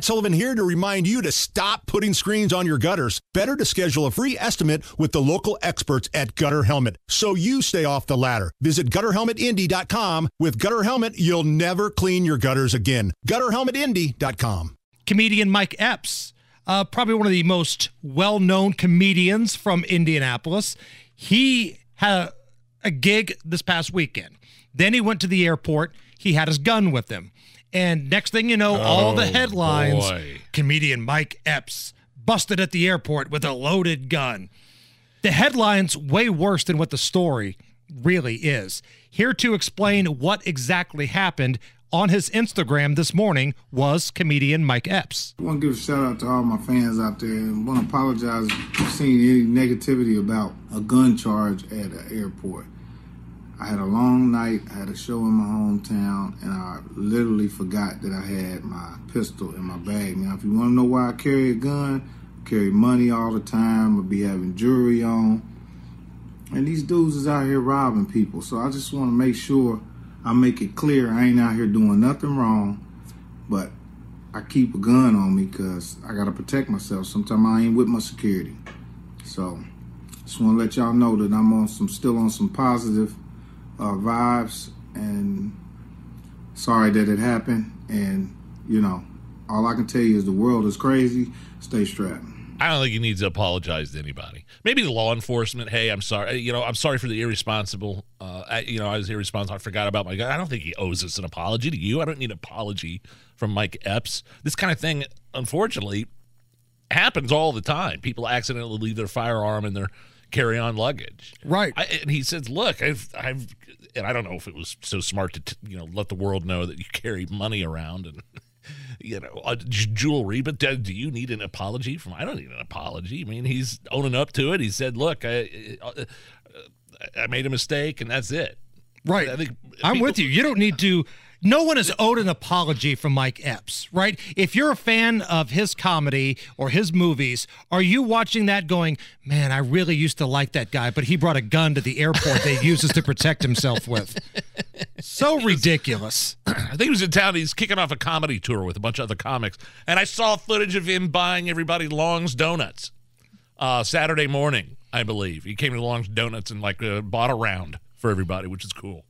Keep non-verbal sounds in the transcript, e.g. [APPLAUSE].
Matt Sullivan here to remind you to stop putting screens on your gutters. Better to schedule a free estimate with the local experts at Gutter Helmet so you stay off the ladder. Visit gutterhelmetindy.com. With Gutter Helmet, you'll never clean your gutters again. Gutterhelmetindy.com. Comedian Mike Epps, uh, probably one of the most well known comedians from Indianapolis. He had a, a gig this past weekend. Then he went to the airport. He had his gun with him. And next thing you know, all the Oh, headlines boy. comedian Mike Epps busted at the airport with a loaded gun. The headline's way worse than what the story really is. Here to explain what exactly happened on his Instagram this morning was comedian Mike Epps. I want to give a shout out to all my fans out there and want to apologize for seeing any negativity about a gun charge at an airport. I had a long night, I had a show in my hometown, and I literally forgot that I had my pistol in my bag. Now, if you want to know why I carry a gun, I carry money all the time, I be having jewelry on. And these dudes is out here robbing people. So I just want to make sure I make it clear I ain't out here doing nothing wrong. But I keep a gun on me because I gotta protect myself. Sometimes I ain't with my security. So just want to let y'all know that I'm on some still on some positive uh, vibes and sorry that it happened. And you know, all I can tell you is the world is crazy. Stay strapped. I don't think he needs to apologize to anybody. Maybe the law enforcement. Hey, I'm sorry. You know, I'm sorry for the irresponsible. Uh, I, you know, I was irresponsible. I forgot about my gun. I don't think he owes us an apology to you. I don't need an apology from Mike Epps. This kind of thing, unfortunately, happens all the time. People accidentally leave their firearm in their carry-on luggage. Right. I, and he says, "Look, I've, I've, and I don't know if it was so smart to, t- you know, let the world know that you carry money around and." [LAUGHS] You know, uh, jewelry, but do, do you need an apology from? I don't need an apology. I mean, he's owning up to it. He said, "Look, I, uh, I made a mistake, and that's it." Right. I think I'm people- with you. You don't need to. No one is owed an apology from Mike Epps, right? If you're a fan of his comedy or his movies, are you watching that going, man, I really used to like that guy, but he brought a gun to the airport that he uses to protect himself with? [LAUGHS] So ridiculous. [CLEARS THROAT] I think he was in town. He's kicking off a comedy tour with a bunch of other comics, and I saw footage of him buying everybody Long's donuts uh, Saturday morning. I believe he came to Long's Donuts and like uh, bought a round for everybody, which is cool.